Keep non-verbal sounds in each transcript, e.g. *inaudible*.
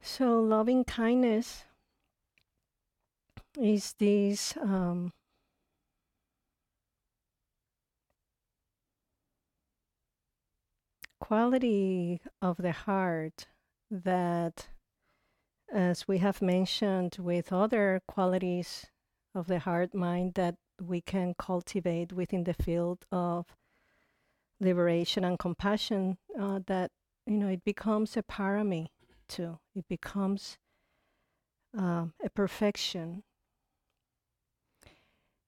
So, loving kindness is this um, quality of the heart that, as we have mentioned with other qualities of the heart mind, that we can cultivate within the field of liberation and compassion, uh, that you know it becomes a parami too. It becomes um, a perfection.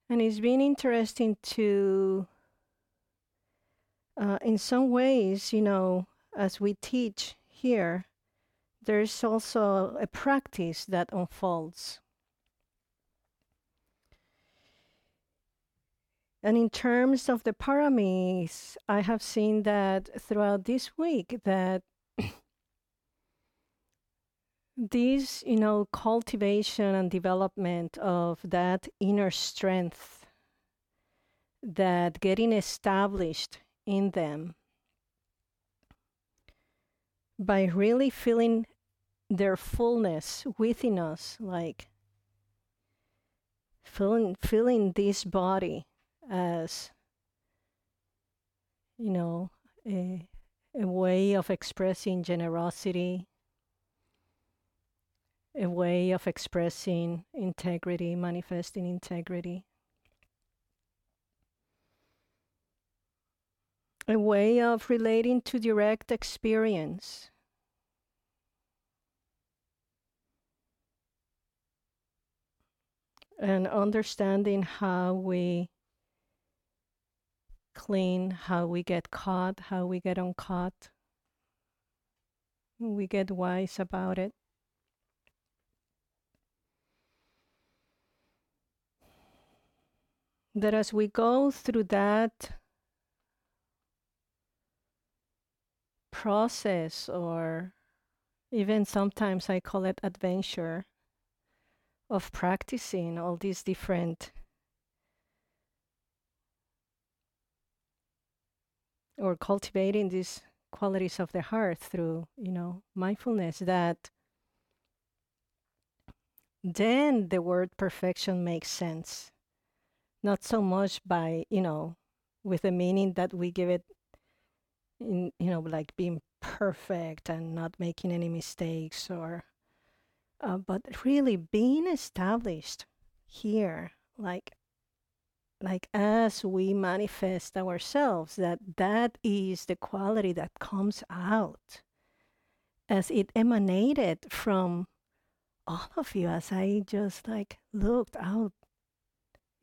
And it's been interesting to, uh, in some ways, you know, as we teach here, there's also a practice that unfolds. And in terms of the paramis, I have seen that throughout this week that this, you know, cultivation and development of that inner strength that getting established in them by really feeling their fullness within us, like feeling feeling this body as you know a, a way of expressing generosity a way of expressing integrity manifesting integrity a way of relating to direct experience and understanding how we clean, how we get caught, how we get uncaught. We get wise about it. That as we go through that process, or even sometimes I call it adventure, of practicing all these different or cultivating these qualities of the heart through you know mindfulness that then the word perfection makes sense not so much by you know with the meaning that we give it in you know like being perfect and not making any mistakes or uh, but really being established here like like as we manifest ourselves that that is the quality that comes out as it emanated from all of you as i just like looked out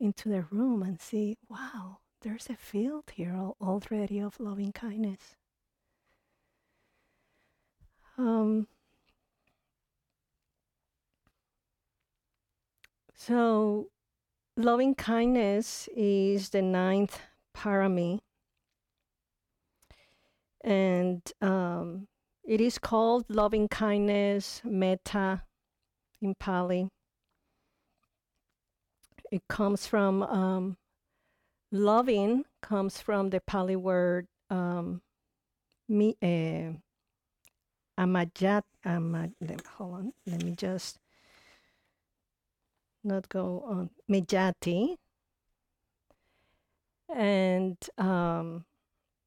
into the room and see wow there's a field here already of loving kindness um, so loving kindness is the ninth parami. And um, it is called loving kindness, metta in Pali. It comes from um, loving, comes from the Pali word um, mi, uh, amajat. Amaj, hold on, let me just not go on Mejati. And um,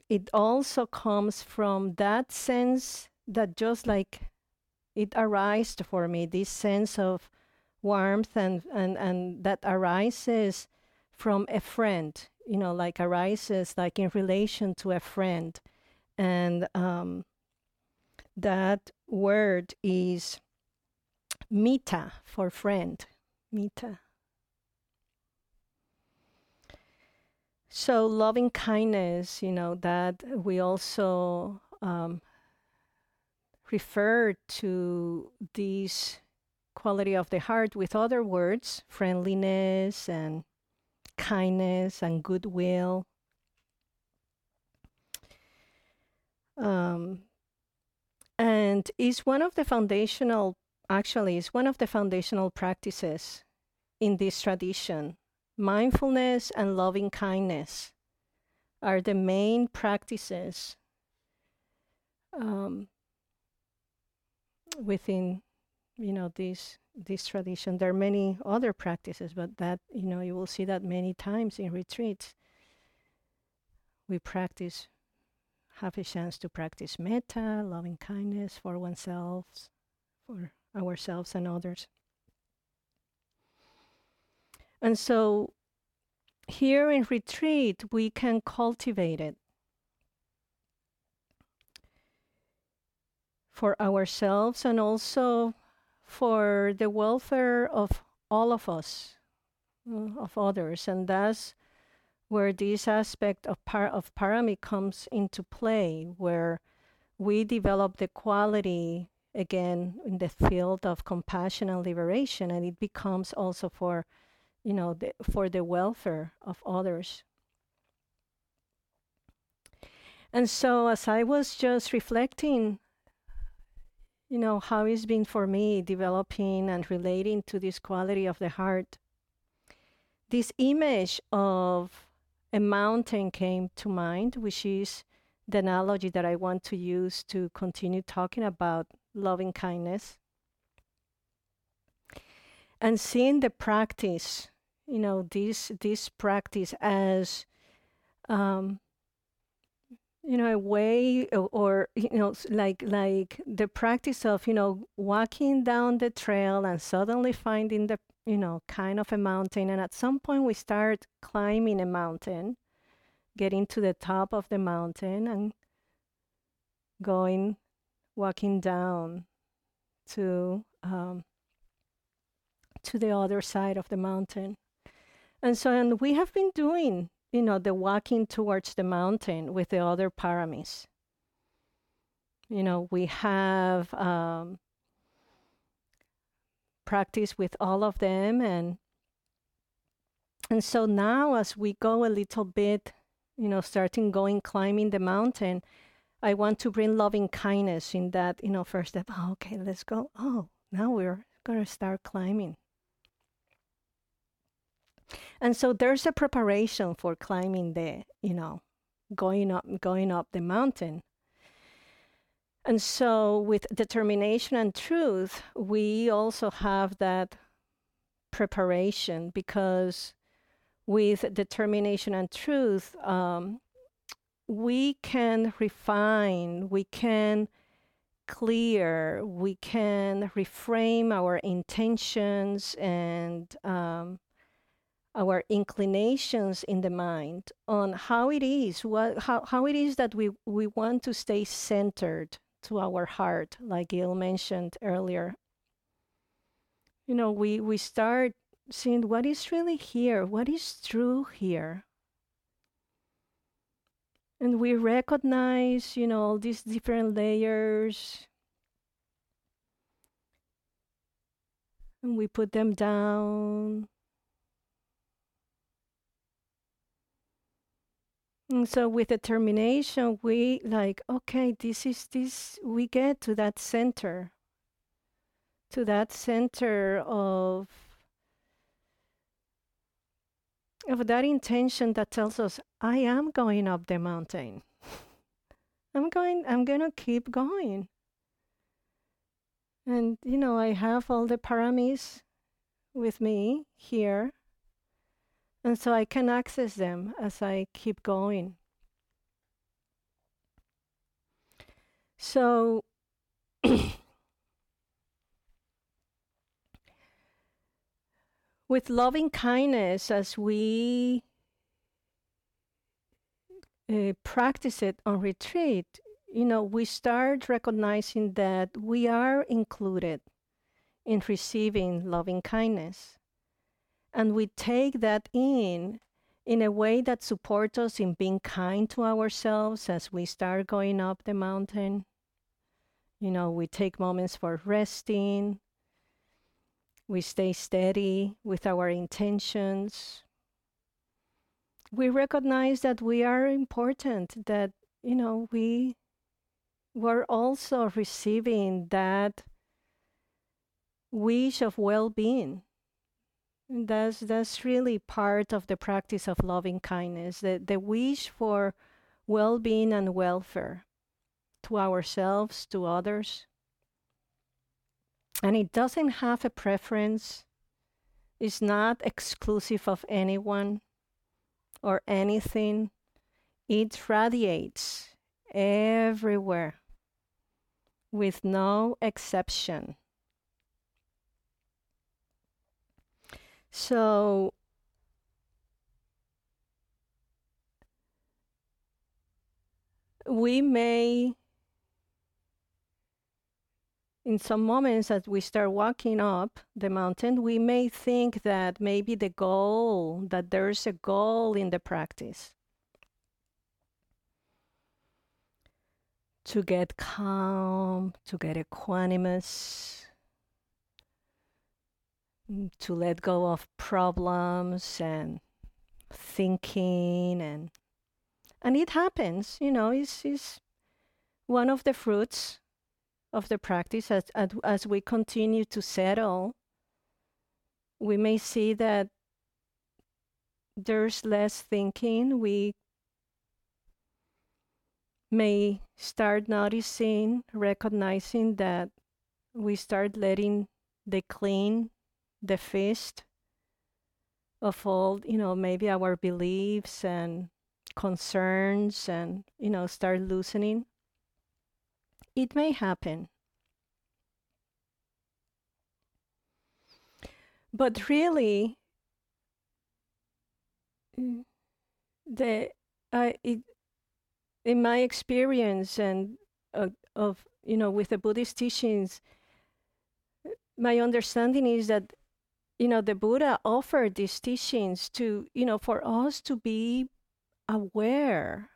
it also comes from that sense that just like it arises for me, this sense of warmth and, and, and that arises from a friend, you know, like arises like in relation to a friend. And um, that word is mita for friend. Mita. So, loving kindness, you know, that we also um, refer to this quality of the heart with other words friendliness and kindness and goodwill. Um, and is one of the foundational actually is one of the foundational practices in this tradition. Mindfulness and loving kindness are the main practices um, within you know, this this tradition. There are many other practices, but that you know, you will see that many times in retreats. We practice, have a chance to practice metta, loving kindness for oneself, for ourselves and others. And so here in retreat, we can cultivate it for ourselves and also for the welfare of all of us, uh, of others. And that's where this aspect of, par- of parami comes into play, where we develop the quality again in the field of compassion and liberation, and it becomes also for you know, the, for the welfare of others. And so, as I was just reflecting, you know, how it's been for me developing and relating to this quality of the heart, this image of a mountain came to mind, which is the analogy that I want to use to continue talking about loving kindness. And seeing the practice you know this this practice as um, you know a way or, you know like like the practice of you know walking down the trail and suddenly finding the you know kind of a mountain and at some point we start climbing a mountain getting to the top of the mountain and going walking down to um, to the other side of the mountain. And so and we have been doing, you know, the walking towards the mountain with the other paramis. You know, we have um, practice with all of them and and so now as we go a little bit, you know, starting going climbing the mountain, I want to bring loving kindness in that, you know, first step. Oh, okay, let's go. Oh, now we're gonna start climbing. And so there's a preparation for climbing the, you know, going up going up the mountain. And so with determination and truth, we also have that preparation because with determination and truth, um, we can refine, we can clear, we can reframe our intentions and um, our inclinations in the mind on how it is what how, how it is that we we want to stay centered to our heart like Gil mentioned earlier. You know we we start seeing what is really here what is true here. And we recognize you know all these different layers. And we put them down And so with the termination, we like, okay, this is this, we get to that center, to that center of of that intention that tells us, I am going up the mountain. *laughs* I'm going, I'm going to keep going. And, you know, I have all the paramis with me here. And so I can access them as I keep going. So, *coughs* with loving kindness, as we uh, practice it on retreat, you know, we start recognizing that we are included in receiving loving kindness and we take that in in a way that supports us in being kind to ourselves as we start going up the mountain. You know, we take moments for resting. We stay steady with our intentions. We recognize that we are important, that, you know, we were also receiving that wish of well being that's that's really part of the practice of loving kindness, the, the wish for well being and welfare to ourselves, to others. and it doesn't have a preference, it's not exclusive of anyone or anything. It radiates everywhere with no exception. So, we may, in some moments as we start walking up the mountain, we may think that maybe the goal, that there's a goal in the practice. To get calm, to get equanimous, to let go of problems and thinking and and it happens you know is is one of the fruits of the practice. As, as as we continue to settle we may see that there's less thinking. We may start noticing recognizing that we start letting the clean the fist of all you know maybe our beliefs and concerns and you know start loosening. It may happen. But really the I it, in my experience and uh, of you know with the buddhist teachings my understanding is that you know the buddha offered these teachings to you know for us to be aware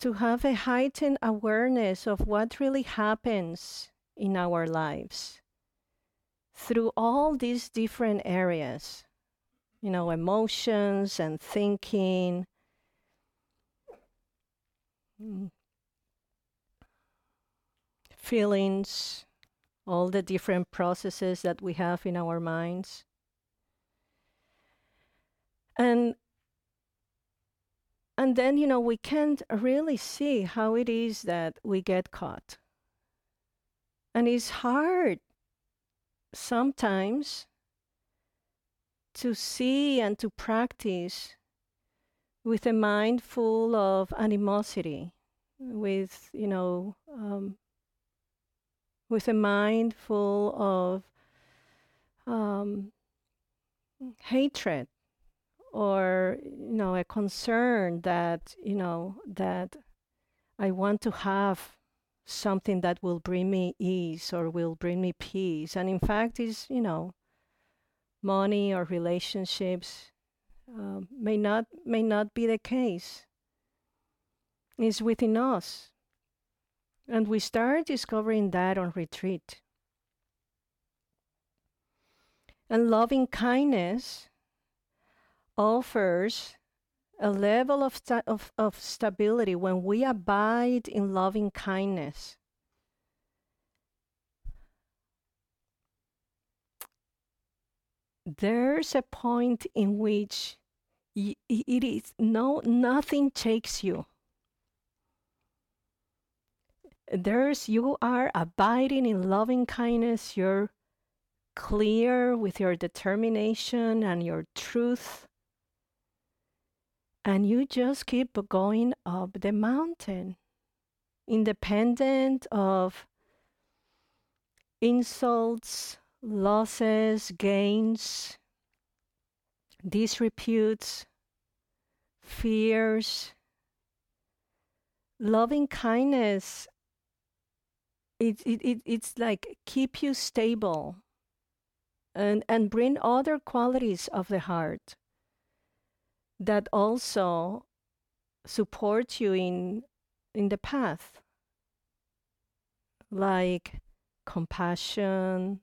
to have a heightened awareness of what really happens in our lives through all these different areas you know emotions and thinking. Mm. Feelings all the different processes that we have in our minds. And and then you know we can't really see how it is that we get caught. And it's hard sometimes to see and to practice with a mind full of animosity, with you know um, with a mind full of um, hatred or you know a concern that you know that I want to have something that will bring me ease or will bring me peace. And in fact is you know money or relationships uh, may not may not be the case. Is within us and we start discovering that on retreat. And loving kindness offers a level of, sta- of, of stability when we abide in loving kindness. There's a point in which it is no nothing takes you there's you are abiding in loving kindness. You're clear with your determination and your truth. And you just keep going up the mountain independent of insults losses gains disreputes fears. Loving kindness it, it, it it's like keep you stable and and bring other qualities of the heart that also support you in in the path. Like compassion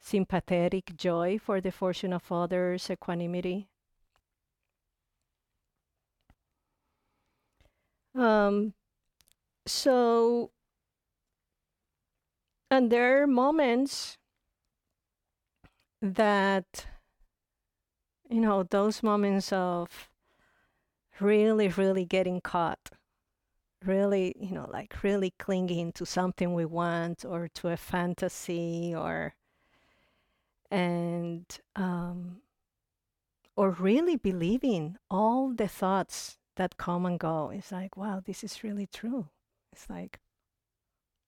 sympathetic joy for the fortune of others equanimity. Um, so and there are moments that you know those moments of really really getting caught really, you know, like really clinging to something we want or to a fantasy or and um, or really believing all the thoughts that come and go. It's like, wow, this is really true. It's like,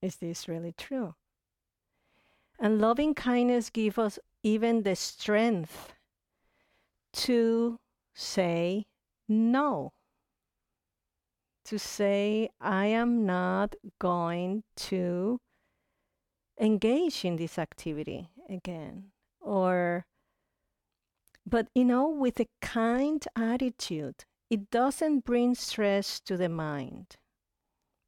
is this really true? And loving kindness gives us even the strength to say no. To say, I am not going to engage in this activity again. Or, but you know, with a kind attitude, it doesn't bring stress to the mind.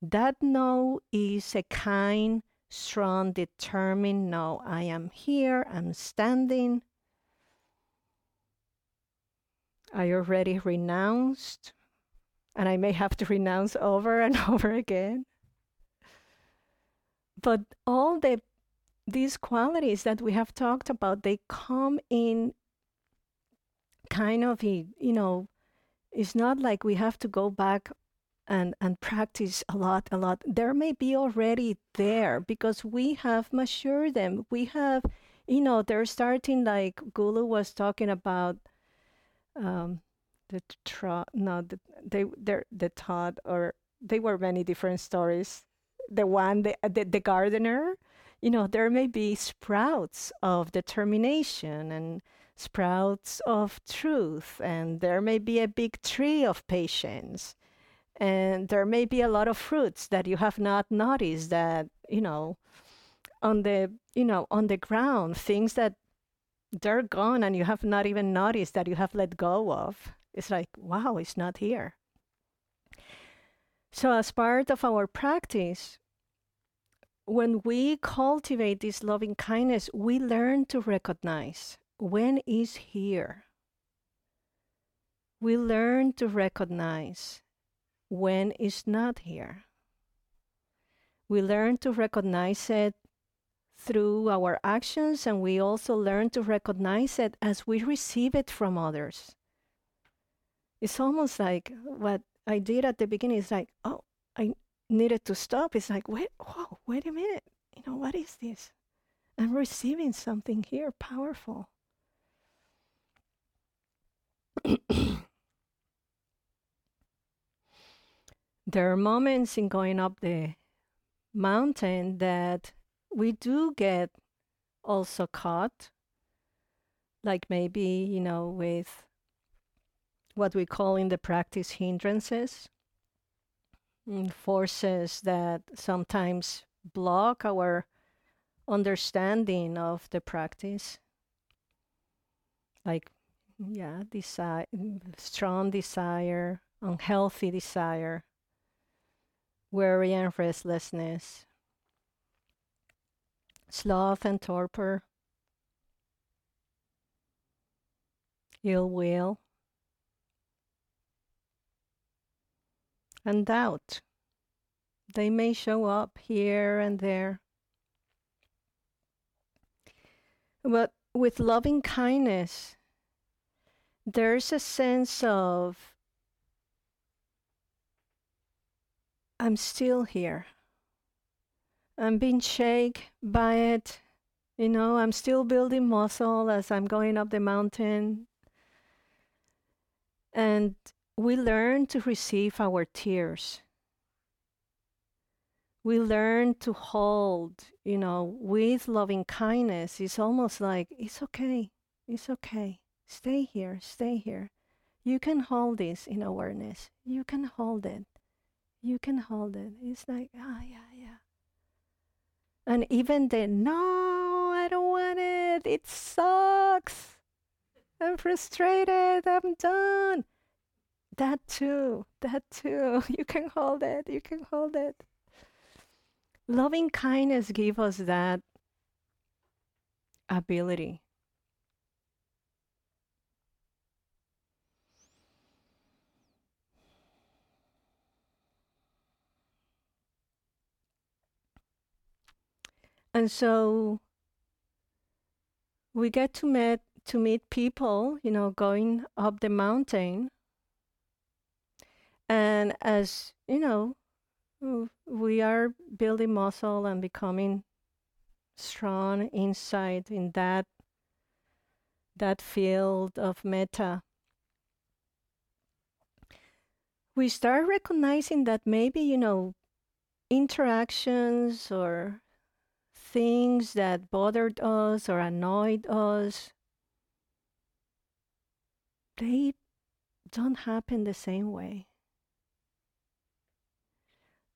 That no is a kind, strong, determined no. I am here, I'm standing. I already renounced, and I may have to renounce over and *laughs* over again. But all the these qualities that we have talked about, they come in kind of, you know, it's not like we have to go back and and practice a lot a lot. There may be already there because we have matured them. We have you know they're starting like Gullu was talking about um the trot no the, they they're the thought or they were many different stories. The one the, the the gardener you know there may be sprouts of determination and sprouts of truth and there may be a big tree of patience and there may be a lot of fruits that you have not noticed that you know on the you know on the ground things that they're gone and you have not even noticed that you have let go of. It's like wow it's not here. So as part of our practice when we cultivate this loving kindness we learn to recognize when is here. We learn to recognize when it's not here. We learn to recognize it through our actions, and we also learn to recognize it as we receive it from others. It's almost like what I did at the beginning is like, oh, I needed to stop. It's like, wait, whoa, wait a minute. You know, what is this? I'm receiving something here powerful. *coughs* *coughs* there are moments in going up the mountain that we do get also caught, like maybe, you know, with what we call in the practice hindrances, mm, forces that sometimes block our understanding of the practice. Like, yeah, desire, strong desire, unhealthy desire, worry and restlessness, sloth and torpor, ill will, and doubt. They may show up here and there. But with loving kindness, there's a sense of I'm still here. I'm being shaken by it. You know, I'm still building muscle as I'm going up the mountain. And we learn to receive our tears. We learn to hold, you know, with loving kindness. It's almost like, it's okay. It's okay. Stay here. Stay here. You can hold this in awareness. You can hold it you can hold it. It's like, ah, oh, yeah, yeah. And even the no, I don't want it. It sucks. I'm frustrated. I'm done. That too. That too. *laughs* You can hold it. You can hold it. Loving kindness gives us that ability and so we get to meet to meet people, you know, going up the mountain. And as you know, we are building muscle and becoming strong inside in that that field of metta. we start recognizing that maybe you know interactions or things that bothered us or annoyed us they don't happen the same way.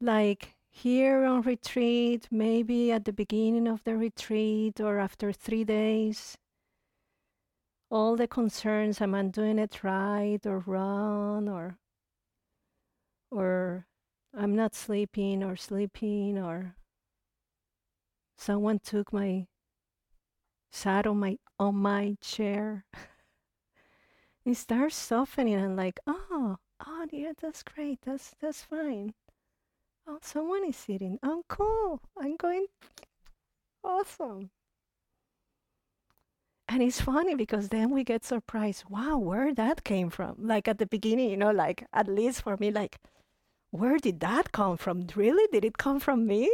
Like here on retreat, maybe at the beginning of the retreat or after three days, all the concerns am I doing it right or wrong? or or I'm not sleeping or sleeping or someone took my sat on my on my chair. *laughs* it starts softening and like, oh, oh yeah, that's great. That's that's fine. Oh, someone is sitting. Oh, cool. I'm going. Awesome. And it's funny because then we get surprised. Wow, where that came from? Like at the beginning, you know, like at least for me, like, where did that come from? Really? Did it come from me?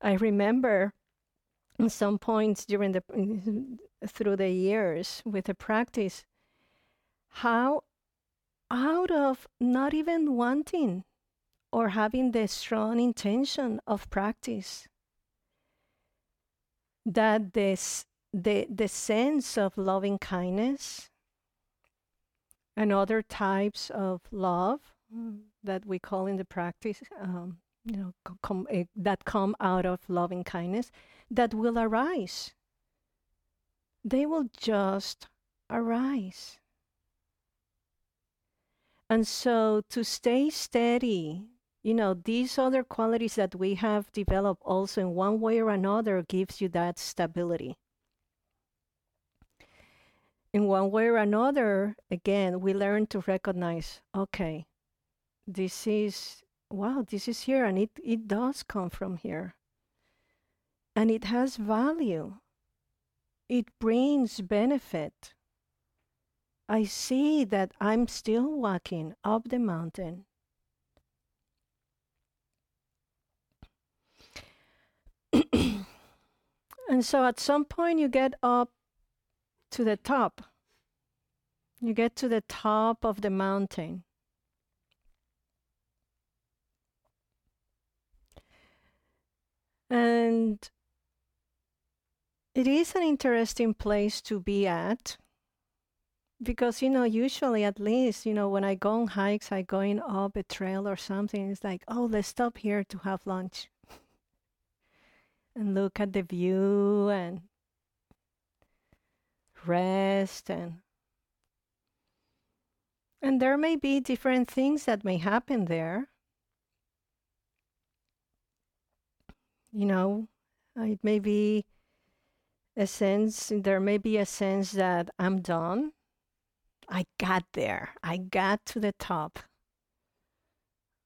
I remember at some points during the *laughs* through the years with the practice how out of not even wanting or having the strong intention of practice that this the the sense of loving kindness and other types of love that we call in the practice um, you know com, uh, that come out of loving kindness that will arise. They will just arise. And so to stay steady you know these other qualities that we have developed also in one way or another gives you that stability. In one way or another again we learn to recognize okay this is wow this is here and it, it does come from here and it has value it brings benefit i see that i'm still walking up the mountain *clears throat* and so at some point you get up to the top. You get to the top of the mountain. And it is an interesting place to be at because, you know, usually at least, you know, when I go on hikes, I going up a trail or something, it's like, oh, let's stop here to have lunch and look at the view and rest and and there may be different things that may happen there you know it may be a sense there may be a sense that i'm done i got there i got to the top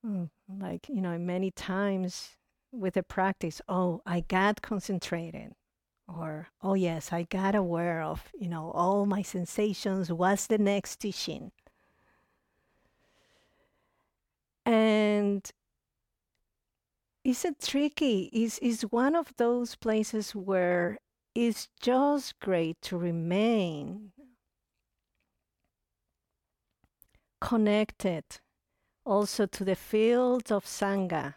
hmm, like you know many times with the practice, oh, I got concentrated. Or, oh, yes, I got aware of, you know, all my sensations. What's the next teaching? And is it tricky? Is is one of those places where it's just great to remain connected also to the field of Sangha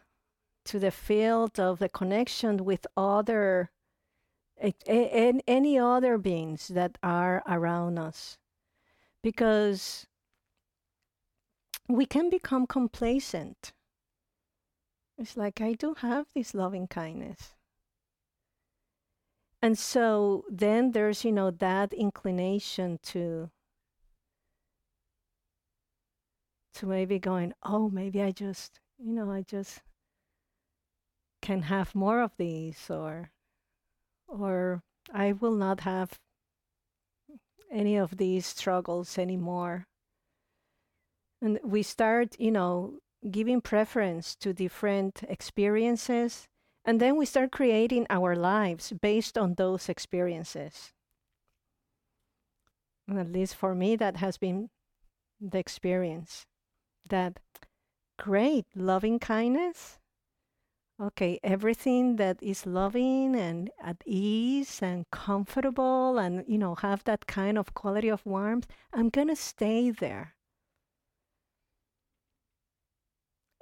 to the field of the connection with other any other beings that are around us because we can become complacent it's like i do have this loving kindness and so then there's you know that inclination to to maybe going oh maybe i just you know i just can have more of these or or I will not have any of these struggles anymore. And we start, you know, giving preference to different experiences, and then we start creating our lives based on those experiences. And at least for me, that has been the experience that Great. Loving kindness. Okay, everything that is loving and at ease and comfortable and, you know, have that kind of quality of warmth, I'm going to stay there.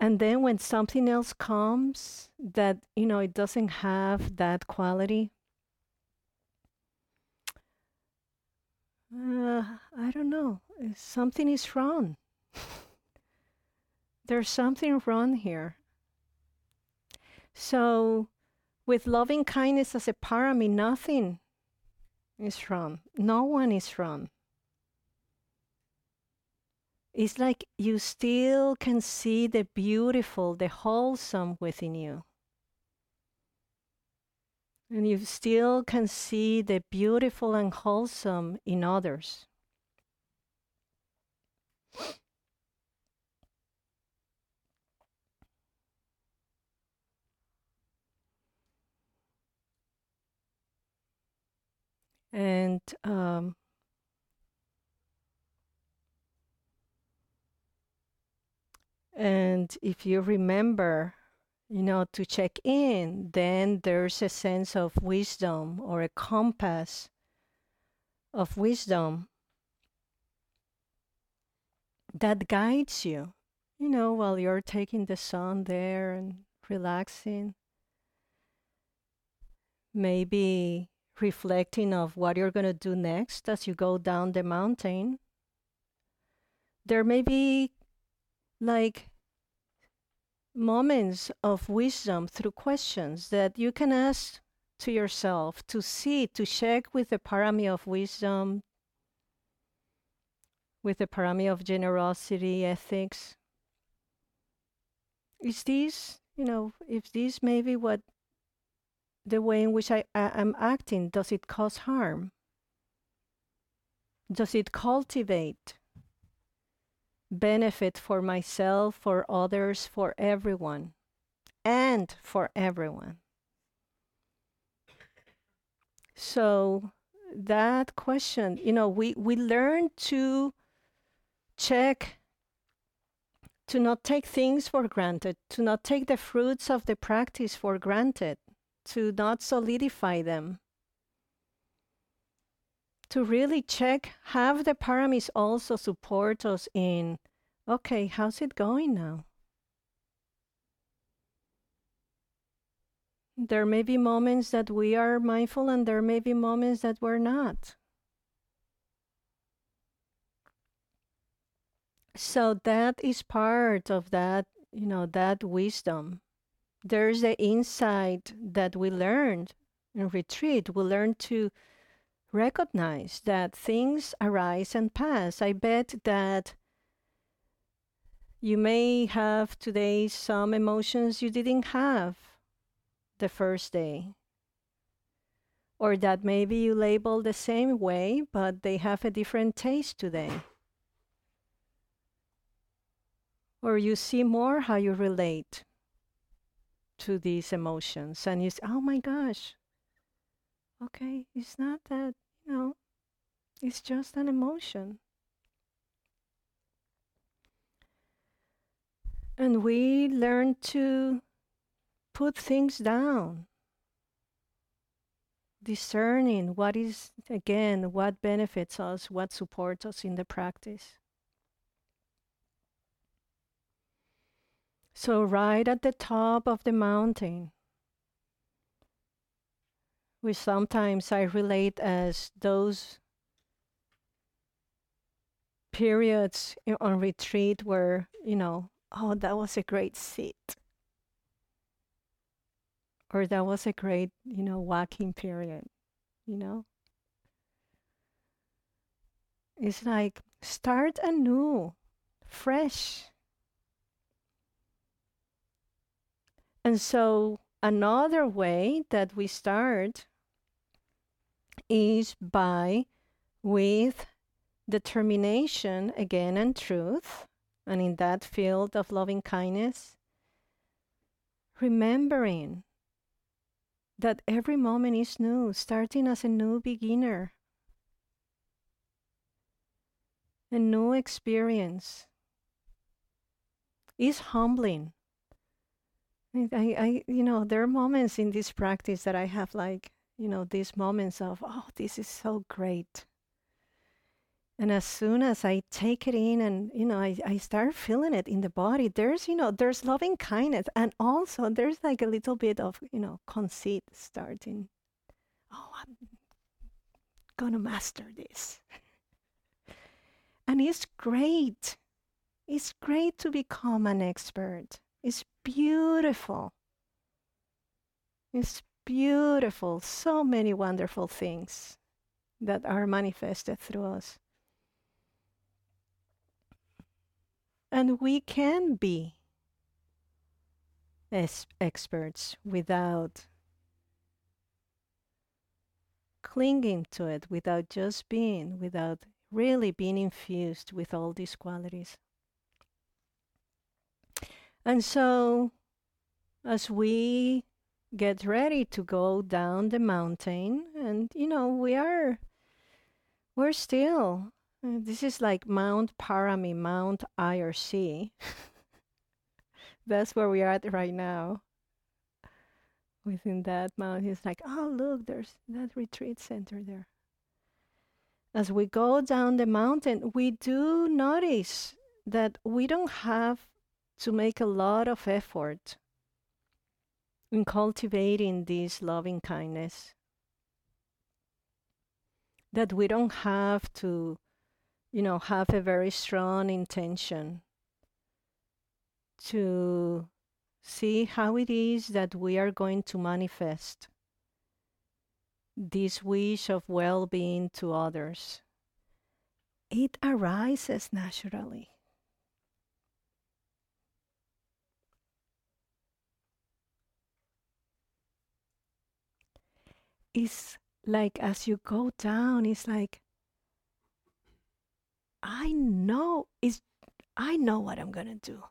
And then when something else comes that, you know, it doesn't have that quality, uh, I don't know. Something is wrong. *laughs* There's something wrong here. So, with loving kindness as a parami, nothing is wrong. No one is wrong. It's like you still can see the beautiful, the wholesome within you. And you still can see the beautiful and wholesome in others. And um, and if you remember, you know, to check in, then there's a sense of wisdom or a compass of wisdom that guides you, you know, while you're taking the sun there and relaxing. Maybe reflecting of what you're going to do next as you go down the mountain. There may be like moments of wisdom through questions that you can ask to yourself to see, to check with the parami of wisdom, with the parami of generosity, ethics. Is this, you know, if this maybe what the way in which I, I am acting, does it cause harm? Does it cultivate benefit for myself, for others, for everyone, and for everyone? So that question, you know, we, we learn to check, to not take things for granted, to not take the fruits of the practice for granted to not solidify them. To really check, have the paramis also support us in, okay, how's it going now? There may be moments that we are mindful, and there may be moments that we're not. So that is part of that, you know, that wisdom there's the insight that we learned in retreat. We learn to recognize that things arise and pass. I bet that you may have today some emotions you didn't have the first day. Or that maybe you label the same way, but they have a different taste today. Or you see more how you relate to these emotions and you say, oh my gosh, okay, it's not that, know, it's just an emotion. And we learn to put things down, discerning what is, again, what benefits us, what supports us in the practice. So, right at the top of the mountain, which sometimes I relate as those periods on retreat where, you know, oh, that was a great sit. Or that was a great, you know, walking period, you know? It's like start anew, fresh And so, another way that we start is by with determination again and truth, and in that field of loving kindness, remembering that every moment is new, starting as a new beginner, a new experience, is humbling. I, I, you know, there are moments in this practice that I have like, you know, these moments of, oh, this is so great. And as soon as I take it in and, you know, I, I start feeling it in the body, there's, you know, there's loving kindness. And also there's like a little bit of, you know, conceit starting. Oh, I'm going to master this. and it's great. It's great to become an expert. It's beautiful. It's beautiful. So many wonderful things that are manifested through us. And we can be as experts without clinging to it, without just being, without really being infused with all these qualities. And so, as we get ready to go down the mountain, and you know, we are, we're still uh, this is like Mount Parami, Mount IRC. *laughs* That's where we are at right now. Within that mountain, it's like, oh, look, there's that retreat center there. As we go down the mountain, we do notice that we don't have to make a lot of effort in cultivating this loving kindness. That we don't have to you know, have a very strong intention to see how it is that we are going to manifest this wish of well being to others. It arises naturally. It's like as you go down, it's like I know is I know what I'm gonna do.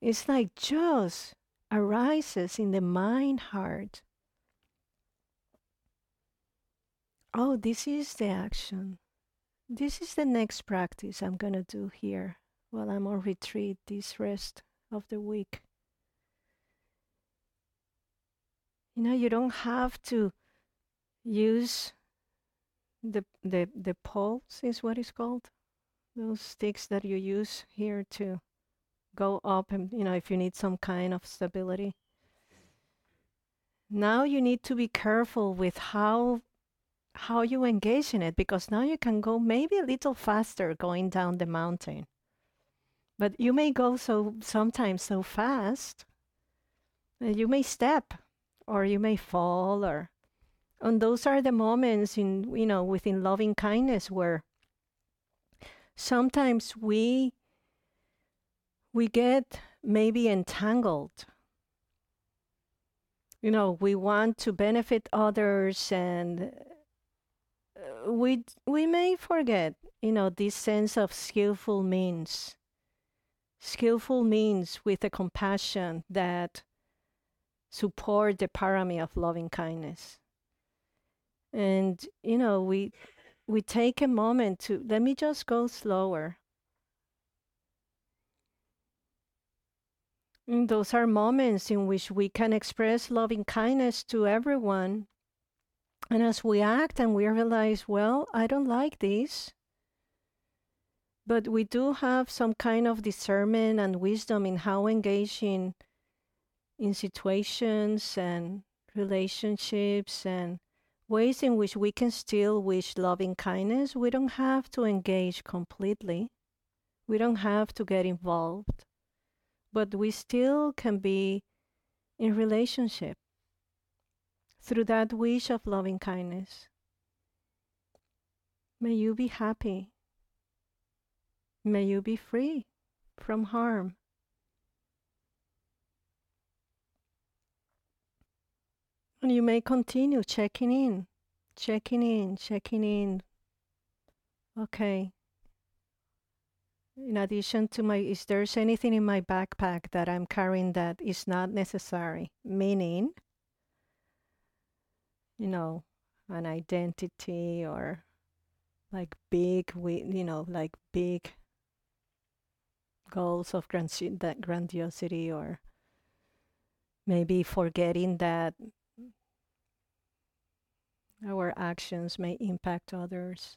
It's like just arises in the mind heart. Oh, this is the action. This is the next practice I'm gonna do here while I'm on retreat this rest of the week. You know, you don't have to use the the the poles is what it's called. Those sticks that you use here to go up and you know if you need some kind of stability. Now you need to be careful with how how you engage in it because now you can go maybe a little faster going down the mountain. But you may go so sometimes so fast that you may step or you may fall or and those are the moments in you know within loving kindness where sometimes we we get maybe entangled. You know we want to benefit others and uh, we we may forget you know this sense of skillful means skillful means with a compassion that support the parami of loving kindness. And you know we we take a moment to let me just go slower. And those are moments in which we can express loving kindness to everyone. And as we act and we realize well i don't like this but we do have some kind of discernment and wisdom in how engaging in situations and relationships and ways in which we can still wish loving kindness. We don't have to engage completely, we don't have to get involved, but we still can be in relationship through that wish of loving kindness. May you be happy. May you be free from harm. You may continue checking in, checking in, checking in. Okay. In addition to my, is there's anything in my backpack that I'm carrying that is not necessary? Meaning, you know, an identity or like big, you know, like big goals of grand- that grandiosity or maybe forgetting that our actions may impact others.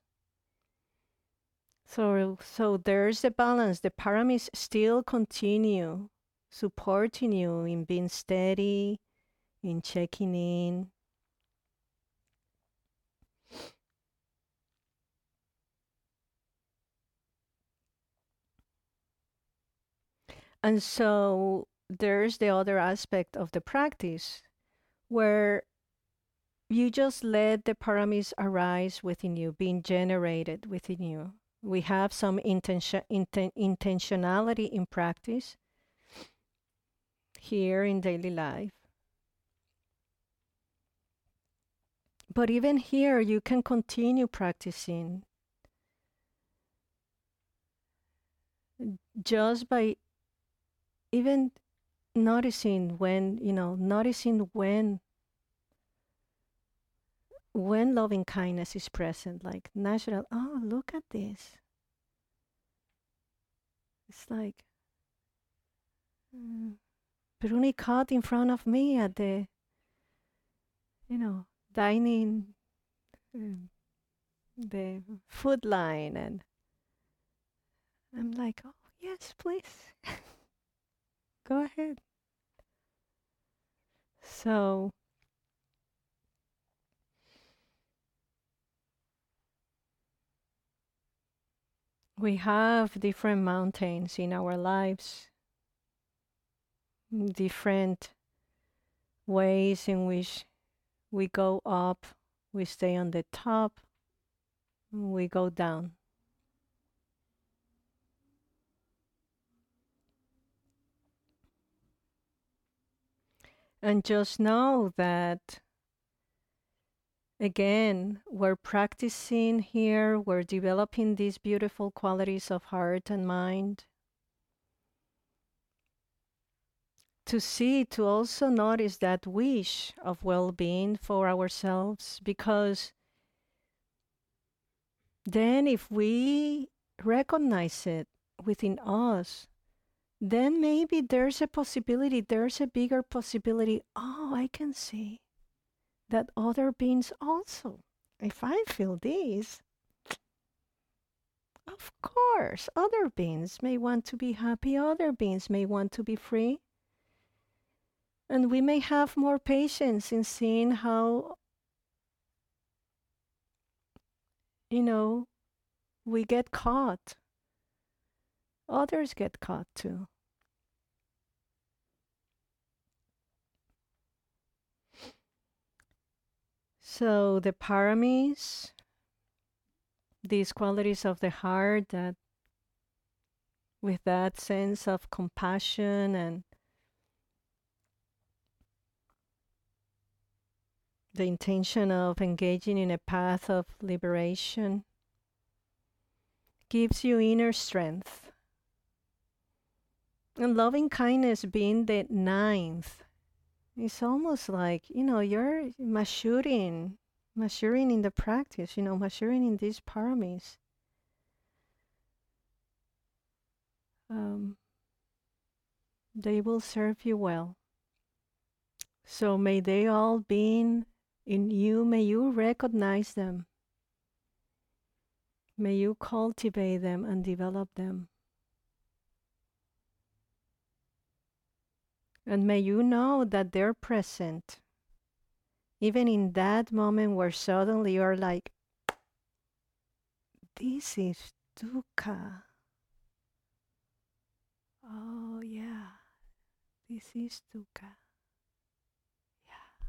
So, so there's the balance. The paramis still continue supporting you in being steady, in checking in. And so there's the other aspect of the practice where you just let the paramis arise within you, being generated within you. We have some intention, inten, intentionality in practice here in daily life. But even here, you can continue practicing just by even noticing when, you know, noticing when when loving kindness is present, like natural, oh, look at this. It's like mm, Bruni caught in front of me at the, you know, dining, um, the food line, and I'm like, oh, yes, please. *laughs* Go ahead. So, we have different mountains in our lives, mm, different ways in which we go up, we stay on the top, mm, we go down. And just know that again, we're practicing here, we're developing these beautiful qualities of heart and mind. To see, to also notice that wish of well being for ourselves, because then if we recognize it within us, then maybe there's a possibility, there's a bigger possibility. Oh, I can see that other beings also, if I feel this, of course, other beings may want to be happy, other beings may want to be free. And we may have more patience in seeing how, you know, we get caught. Others get caught too. So the paramis, these qualities of the heart that with that sense of compassion and the intention of engaging in a path of liberation gives you inner strength. And loving kindness being the ninth it's almost like, you know, you're maturing, maturing in the practice, you know, maturing in these paramis. Um, they will serve you well. So may they all be in, in you, may you recognize them. May you cultivate them and develop them. And may you know that they're present. Even in that moment where suddenly you're like, this is dukkha. Oh, yeah, this is dukkha. Yeah.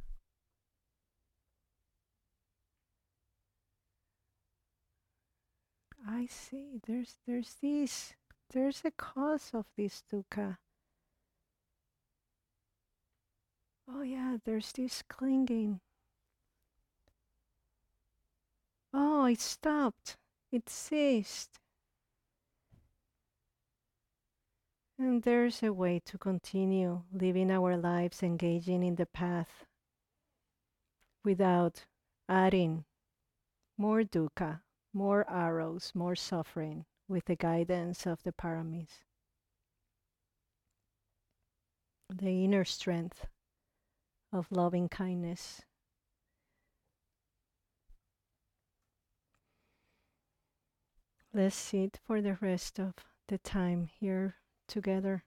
I see. There's there's this. There's a cause of this dukkha. Oh, yeah, there's this clinging. Oh, it stopped. It ceased. And there's a way to continue living our lives engaging in the path without adding more dukkha, more arrows, more suffering with the guidance of the paramis. the inner strength of loving kindness. Let's sit for the rest of the time here together.